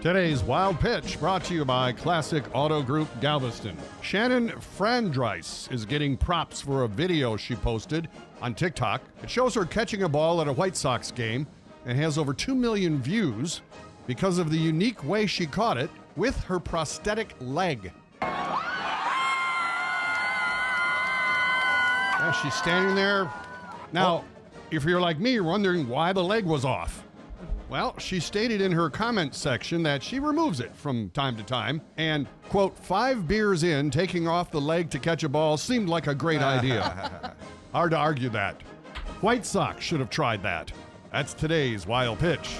Today's Wild Pitch brought to you by Classic Auto Group Galveston. Shannon Frandrice is getting props for a video she posted on TikTok. It shows her catching a ball at a White Sox game and has over 2 million views because of the unique way she caught it with her prosthetic leg. Yeah, she's standing there. Now, if you're like me, you're wondering why the leg was off. Well, she stated in her comment section that she removes it from time to time, and, quote, five beers in, taking off the leg to catch a ball seemed like a great idea. Hard to argue that. White Sox should have tried that. That's today's wild pitch.